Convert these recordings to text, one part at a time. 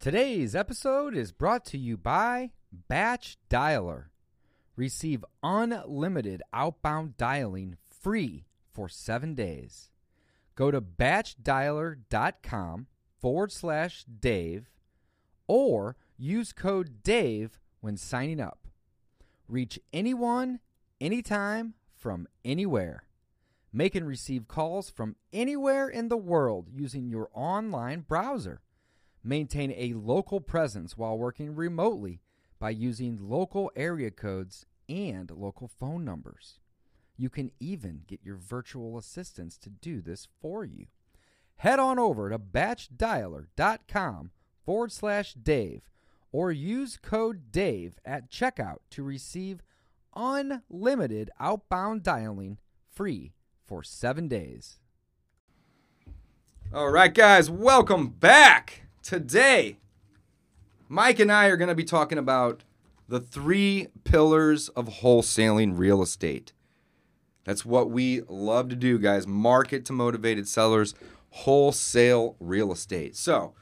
Today's episode is brought to you by Batch Dialer. Receive unlimited outbound dialing free for seven days. Go to batchdialer.com forward slash Dave or use code DAVE when signing up. Reach anyone, anytime, from anywhere. Make and receive calls from anywhere in the world using your online browser. Maintain a local presence while working remotely by using local area codes and local phone numbers. You can even get your virtual assistants to do this for you. Head on over to batchdialer.com forward slash Dave or use code DAVE at checkout to receive unlimited outbound dialing free for seven days. All right, guys, welcome back. Today, Mike and I are going to be talking about the three pillars of wholesaling real estate. That's what we love to do, guys. Market to motivated sellers, wholesale real estate. So,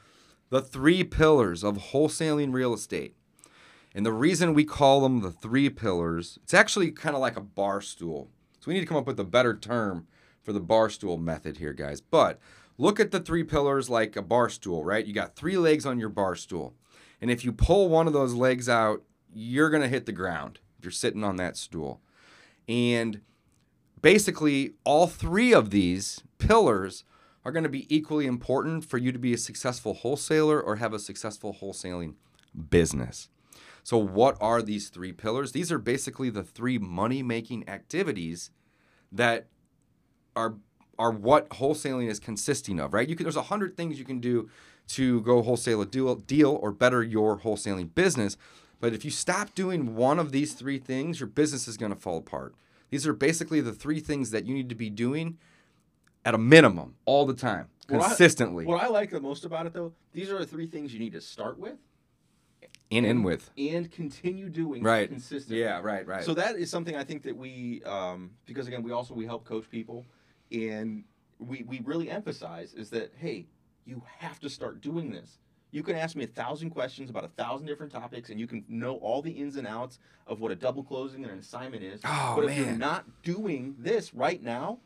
the three pillars of wholesaling real estate. And the reason we call them the three pillars, it's actually kind of like a bar stool. So we need to come up with a better term for the bar stool method here, guys. But look at the three pillars like a bar stool, right? You got three legs on your bar stool. And if you pull one of those legs out, you're going to hit the ground if you're sitting on that stool. And basically, all three of these pillars are going to be equally important for you to be a successful wholesaler or have a successful wholesaling business. So, what are these three pillars? These are basically the three money making activities that are are what wholesaling is consisting of, right? You can there's a hundred things you can do to go wholesale a deal, deal or better your wholesaling business. But if you stop doing one of these three things, your business is going to fall apart. These are basically the three things that you need to be doing at a minimum all the time, What I- consistently, What I like the most about it, though, these are the three things you need to start with in and end with. and continue doing Right. consistently. Yeah, right, right. So that is something I think that we, um, because again, we also we help coach people, and we we really emphasize is that hey, you have to start doing this. You can ask me a thousand questions about a thousand different topics, and you can know all the ins and outs of what a double closing and an assignment is. Oh, but if you're not doing this right now,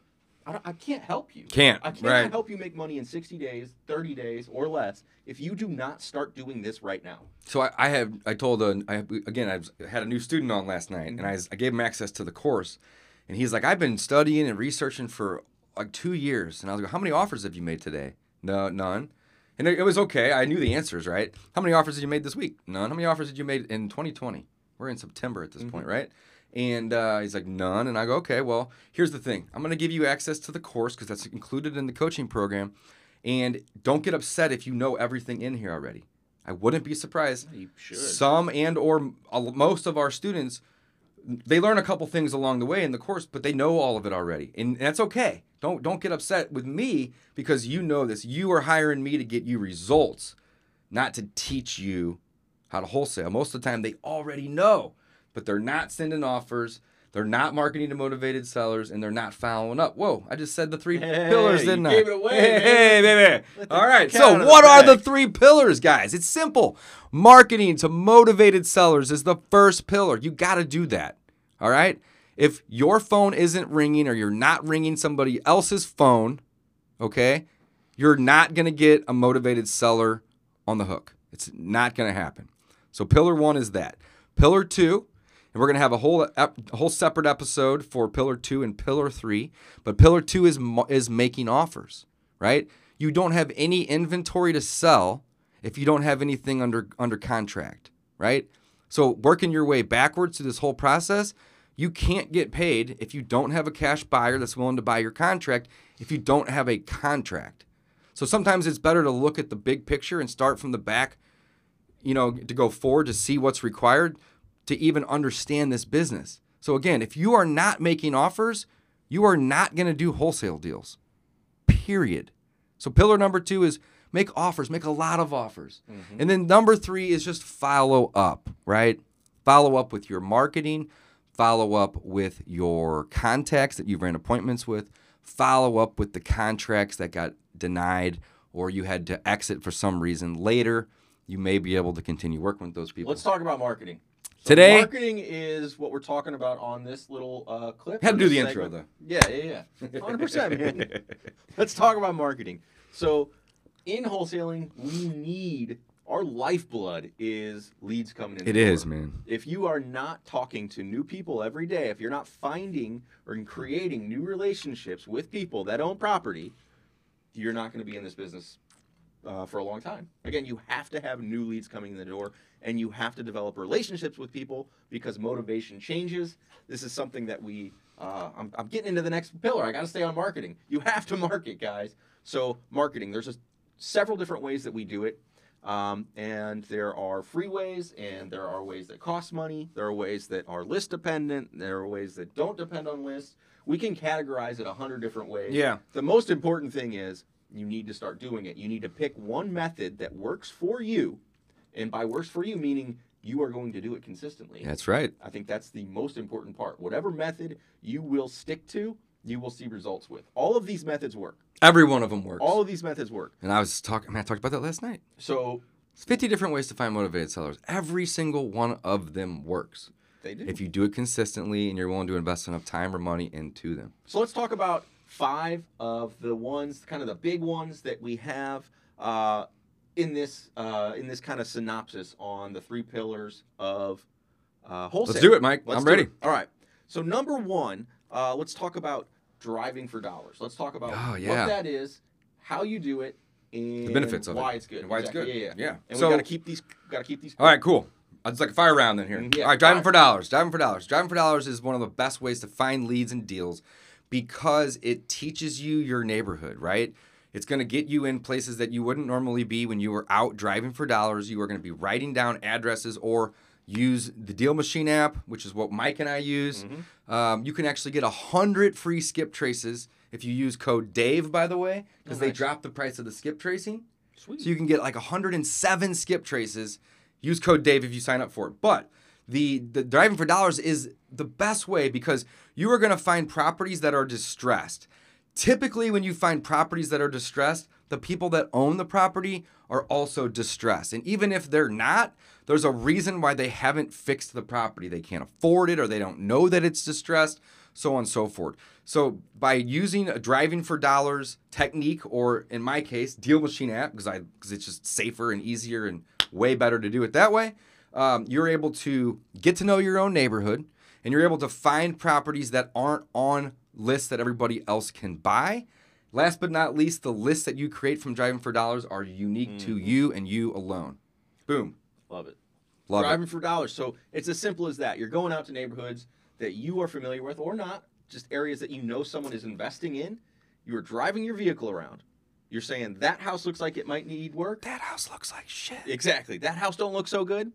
I, I can't help you. Can't, I can't right. help you make money in 60 days, 30 days, or less if you do not start doing this right now. So I, I have I told a, I again I had a new student on last night and mm-hmm. I, I gave him access to the course and he's like I've been studying and researching for like two years and I was like how many offers have you made today? No, none. And it, it was okay. I knew the answers, right? How many offers did you made this week? None. How many offers did you made in 2020? We're in September at this point, right? And uh, he's like none. And I go okay. Well, here's the thing. I'm gonna give you access to the course because that's included in the coaching program. And don't get upset if you know everything in here already. I wouldn't be surprised some and or most of our students they learn a couple things along the way in the course but they know all of it already and that's okay don't don't get upset with me because you know this you are hiring me to get you results not to teach you how to wholesale most of the time they already know but they're not sending offers they're not marketing to motivated sellers and they're not following up whoa i just said the three Hey, pillars didn't i gave it away, hey, hey baby all right so what the are the three pillars, guys. It's simple. Marketing to motivated sellers is the first pillar. You got to do that. All right? If your phone isn't ringing or you're not ringing somebody else's phone, okay, you're not going to get a motivated seller on the hook. It's not going to happen. So, pillar one is that. Pillar two, and we're going to have a whole a whole separate episode for pillar 2 and pillar 3, but pillar 2 is is making offers, right? You don't have any inventory to sell if you don't have anything under under contract, right? So working your way backwards through this whole process, you can't get paid if you don't have a cash buyer that's willing to buy your contract if you don't have a contract. So sometimes it's better to look at the big picture and start from the back you know, to go forward to see what's required to even understand this business. So again, if you are not making offers, you are not going to do wholesale deals. Period. So pillar number 2 is make offers, make a lot of offers. Mm-hmm. And then number 3 is just follow up, right? Follow up with your marketing, follow up with your contacts that you've ran appointments with, follow up with the contracts that got denied or you had to exit for some reason later you may be able to continue working with those people. Let's talk about marketing. So Today- marketing is what we're talking about on this little uh, clip. Had to do the intro, though. Yeah, yeah, yeah. 100%, man. Let's talk about marketing. So, in wholesaling, we need our lifeblood is leads coming in. It is, man. If you are not talking to new people every day, if you're not finding or creating new relationships with people that own property, you're not going to be in this business uh, for a long time. Again, you have to have new leads coming in the door and you have to develop relationships with people because motivation changes. This is something that we, uh, I'm, I'm getting into the next pillar. I got to stay on marketing. You have to market, guys. So, marketing, there's a, several different ways that we do it. Um, and there are free ways, and there are ways that cost money. There are ways that are list dependent. There are ways that don't depend on lists. We can categorize it a hundred different ways. Yeah. The most important thing is you need to start doing it. You need to pick one method that works for you, and by works for you meaning you are going to do it consistently. That's right. I think that's the most important part. Whatever method you will stick to, you will see results with. All of these methods work. Every one of them works. All of these methods work. and I was talking, man, I talked about that last night. So It's 50 different ways to find motivated sellers. Every single one of them works. they do. If you do it consistently and you're willing to invest enough time or money into them. So let's talk about five of the ones, kind of the big ones that we have uh, in this uh, in this kind of synopsis on the three pillars of uh, wholesale. Let's do it, Mike. Let's I'm ready. it. All right. So number one, uh, let's talk about driving for dollars. Let's talk about Oh, what that is, how you do it, and the benefits of it, why it's good. and why it's good. Yeah, yeah. Yeah. And So- we got to keep these. Got to keep these. All right, cool. It's like a fire round in here. Mm, yeah, All right, driving fire. for dollars. Driving for dollars. Driving for dollars is one of the best ways to find leads and deals because it teaches you your neighborhood, right? It's going to get you in places that you wouldn't normally be when you were out driving for dollars. You are going to be writing down addresses or use the Deal Machine app, which is what Mike and I use. Mm-hmm. Um, you can actually get a hundred free skip traces if you use code Dave, by the way, because Oh, they nice. dropped the price of the skip tracing. Sweet. So you can get like 107 skip traces. Use code Dave if you sign up for it. But the the driving for dollars is the best way because you are going to find properties that are distressed. Typically, when you find properties that are distressed, the people that own the property are also distressed. And even if they're not, there's a reason why they haven't fixed the property. They can't afford it or they don't know that it's distressed, so on and so forth. So by using a driving for dollars technique, or in my case, deal machine app, because it's just safer and easier and way better to do it that way, um, you're able to get to know your own neighborhood and you're able to find properties that aren't on lists that everybody else can buy. Last but not least, the lists that you create from driving for dollars are unique to mm-hmm. you and you alone. Boom. Love it. Love driving it. for dollars. So it's as simple as that. You're going out to neighborhoods that you are familiar with or not, just areas that you know someone is investing in. You are driving your vehicle around. You're saying that house looks like it might need work. That house looks like shit. Exactly. That house don't look so good.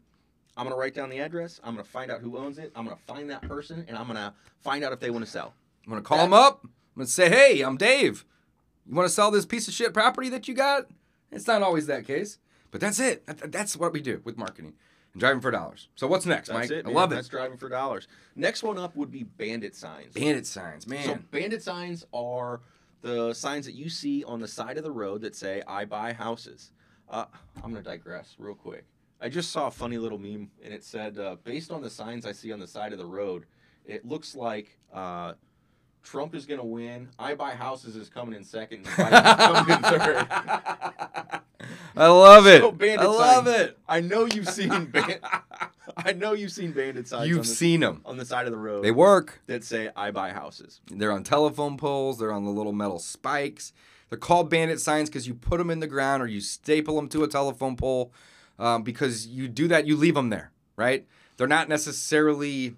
I'm gonna write down the address. I'm gonna find out who owns it. I'm gonna find that person, and I'm gonna find out if they want to sell. I'm gonna call them up. I'm gonna say, "Hey, I'm Dave. You want to sell this piece of shit property that you got?" It's not always that case, but that's it. That's what we do with marketing and driving for dollars. So what's next, That's Mike? it. I love That's driving for dollars. Next one up would be bandit signs. Bandit signs, man. So bandit signs are the signs that you see on the side of the road that say "I buy houses." Uh, I'm gonna digress real quick. I just saw a funny little meme, and it said, uh, "Based on the signs I see on the side of the road, it looks like uh, Trump is gonna win. I buy houses is coming in second, and coming in third. I love it. So bandit I love signs. it. I know you've seen ban- I know you've seen bandit signs. You've the, seen them. on the side of the road They work. that say "I buy houses." They're on telephone poles. They're on the little metal spikes. They're called bandit signs because you put them in the ground or you staple them to a telephone pole. Um, because you do that, you leave them there, right? They're not necessarily.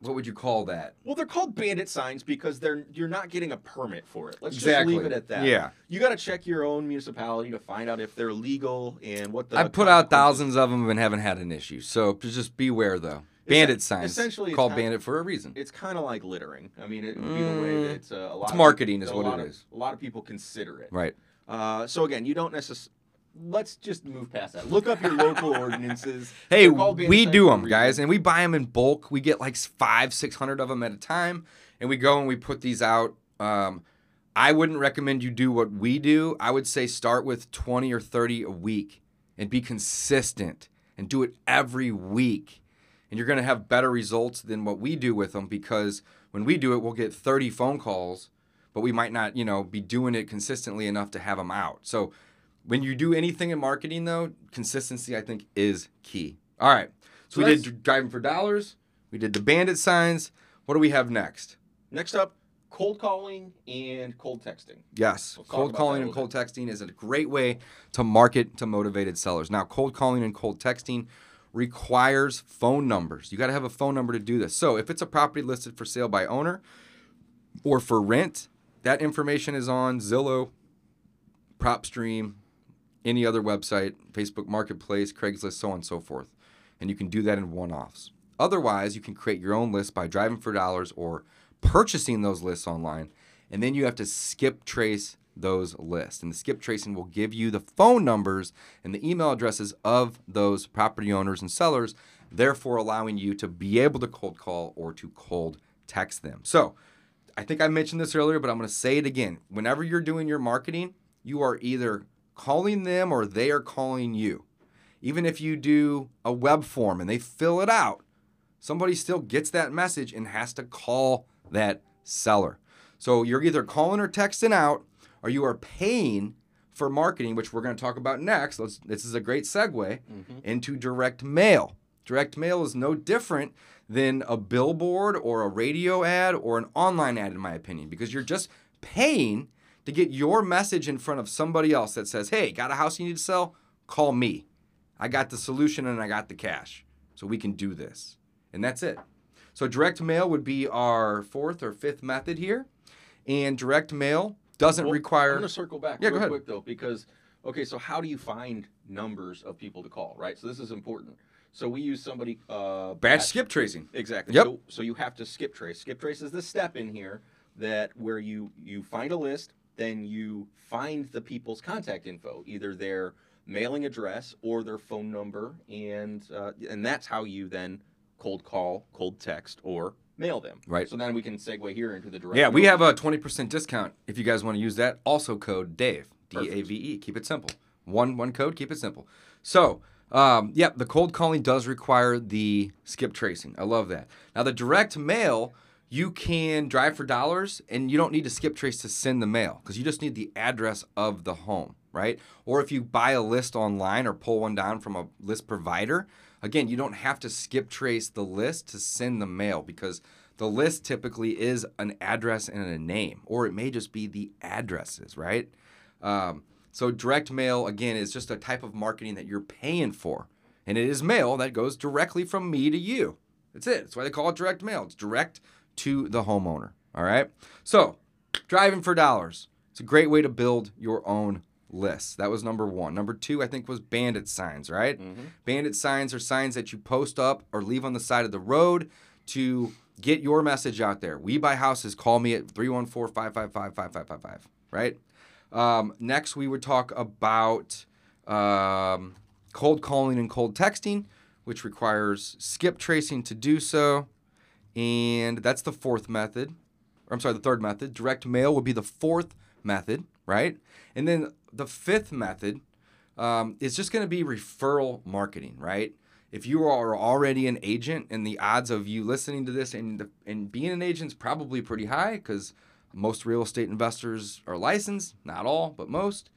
What would you call that? Well, they're called bandit signs because they're you're not getting a permit for it. Let's Exactly. just leave it at that. Yeah. You got to check your own municipality to find out if they're legal and what the. I've put out thousands of them and haven't had an issue. So just beware, though. Bandit signs. essentially, called kind- bandit for a reason. It's kind of like littering. I mean, it would be the way Mm. that it's uh, a lot. It's of marketing people- is what it of- is. A lot of people consider it. Right. Uh, so again, you don't necessarily. Let's just move past that. Look up your local ordinances. Hey, They're called bandit we do them, reason. guys, and we buy them in bulk. We get like five, six hundred of them at a time, and we go and we put these out. Um, I wouldn't recommend you do what we do. I would say start with 20 or 30 a week and be consistent and do it every week. And you're going to have better results than what we do with them because when we do it, we'll get 30 phone calls, but we might not, you know, be doing it consistently enough to have them out. So when you do anything in marketing, though, consistency, I think, is key. All right. So, So we did driving for dollars. We did the bandit signs. What do we have next? Next up, cold calling and cold texting. Yes, talk cold calling and cold texting is a great way to market to motivated sellers. Now, cold calling and cold texting requires phone numbers. You got to have a phone number to do this. So, if it's a property listed for sale by owner or for rent, that information is on Zillow, PropStream, any other website, Facebook Marketplace, Craigslist, so on and so forth. And you can do that in one offs. Otherwise, you can create your own list by driving for dollars or purchasing those lists online. And then you have to skip trace those lists. And the skip tracing will give you the phone numbers and the email addresses of those property owners and sellers, therefore allowing you to be able to cold call or to cold text them. So, I think I mentioned this earlier, but I'm going to say it again. Whenever you're doing your marketing, you are either calling them or they are calling you. Even if you do a web form and they fill it out, somebody still gets that message and has to call that seller. So you're either calling or texting out, or you are paying for marketing, which we're going to talk about next. Let's, this is a great segue mm-hmm. into direct mail. Direct mail is no different than a billboard or a radio ad or an online ad, in my opinion, because you're just paying to get your message in front of somebody else that says, hey, got a house you need to sell? Call me. I got the solution and I got the cash. So we can do this. And that's it. So direct mail would be our fourth or fifth method here. And direct mail doesn't Well, require. I'm going to circle back Yeah, real go ahead. quick though, because okay, so how do you find numbers of people to call, right? So this is important. So we use somebody uh, Batch batch- skip tracing. Exactly. Yep. So, so you have to skip trace. Skip trace is the step in here that where you you find a list, then you find the people's contact info, either their mailing address or their phone number, and uh, and that's how you then cold call, cold text, or mail them. Right. So then we can segue here into the direct. Yeah, we have a 20% discount if you guys want to use that. Also code Dave, D. A V E. Keep it simple. One one code, keep it simple. So, um, yeah, the cold calling does require the skip tracing. I love that. Now, the direct mail, you can drive for dollars and you don't need to skip trace to send the mail because you just need the address of the home, right? Or if you buy a list online or pull one down from a list provider, again, you don't have to skip trace the list to send the mail because the list typically is an address and a name, or it may just be the addresses, right? Um, so direct mail again is just a type of marketing that you're paying for, and it is mail that goes directly from me to you. That's it. That's why they call it direct mail. It's direct to the homeowner. All right. So driving for dollars. It's a great way to build your own list. That was number one. Number two, I think, was bandit signs. Right. Bandit signs are signs that you post up or leave on the side of the road to get your message out there. We buy houses. Call me at 314 555 5555. Right. Um, next, we would talk about um, cold calling and cold texting, which requires skip tracing to do so. And that's the fourth method. Or I'm sorry, the third method. Direct mail would be the fourth method, right? And then the fifth method um, is just going to be referral marketing, right? If you are already an agent, and the odds of you listening to this and the, and being an agent is probably pretty high because most real estate investors are licensed, not all, but most.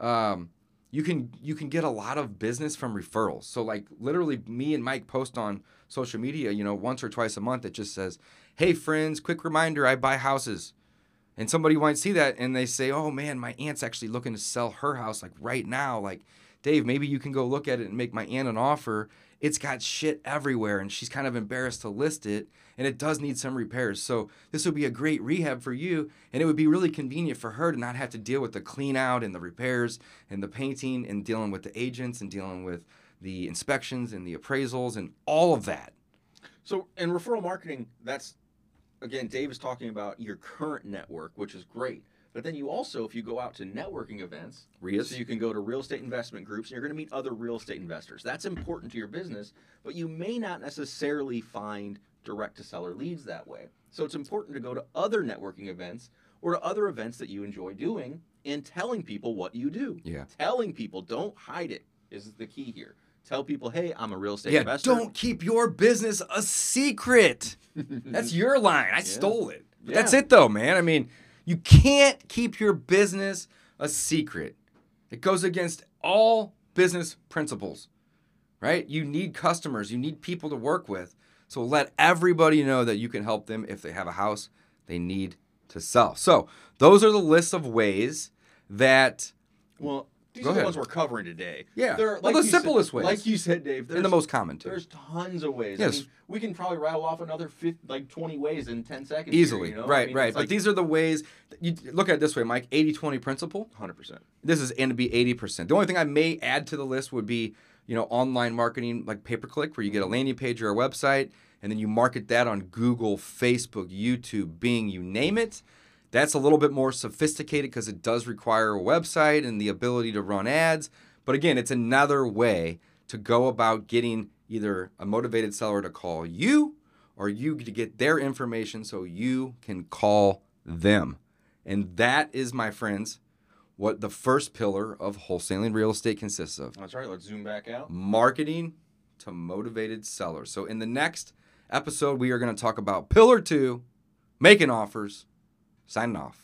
Um, you can you can get a lot of business from referrals. So like literally, me and Mike post on social media, you know, once or twice a month that just says, "Hey friends, quick reminder, I buy houses." And somebody might see that and they say, "Oh man, my aunt's actually looking to sell her house like right now. Like, Dave, maybe you can go look at it and make my aunt an offer. It's got shit everywhere and she's kind of embarrassed to list it and it does need some repairs. So, this would be a great rehab for you and it would be really convenient for her to not have to deal with the clean out and the repairs and the painting and dealing with the agents and dealing with the inspections and the appraisals and all of that. So in referral marketing, that's again, Dave is talking about your current network, which is great. But then you also, if you go out to networking events, REIAs? so you can go to real estate investment groups, and you're going to meet other real estate investors. That's important to your business, but you may not necessarily find direct to seller leads that way. So it's important to go to other networking events or to other events that you enjoy doing and telling people what you do. Yeah. Telling people, don't hide it is the key here. Tell people, hey, I'm a real estate Yeah, investor. don't keep your business a secret. That's your line. I stole it. But That's it, though, man. I mean, you can't keep your business a secret. It goes against all business principles, right? You need customers, you need people to work with. So let everybody know that you can help them if they have a house they need to sell. So, those are the list of ways that Well, these Go are the ones we're covering today. Yeah. They're, Well, the simplest said, ways. Like you said, Dave. and the most common too. There's tons of ways. Yes. I mean, we can probably rattle off another 50, like 20 ways in 10 seconds. here, Easily. you know? I right, mean, right. But like these are the ways you look at it this way, Mike 80 20 principle. 100%. this is going to be 80%. The only thing I may add to the list would be, you know, online marketing like pay per click, where you get a mm-hmm. landing page or a website, and then you market that on Google, Facebook, YouTube, Bing, you name it. That's a little bit more sophisticated because it does require a website and the ability to run ads. But again, it's another way to go about getting either a motivated seller to call you or you to get their information so you can call them. And that is, my friends, what the first pillar of wholesaling real estate consists of That's right. Let's zoom back out. marketing to motivated sellers. So, in the next episode, we are going to talk about pillar two making offers. Signing off.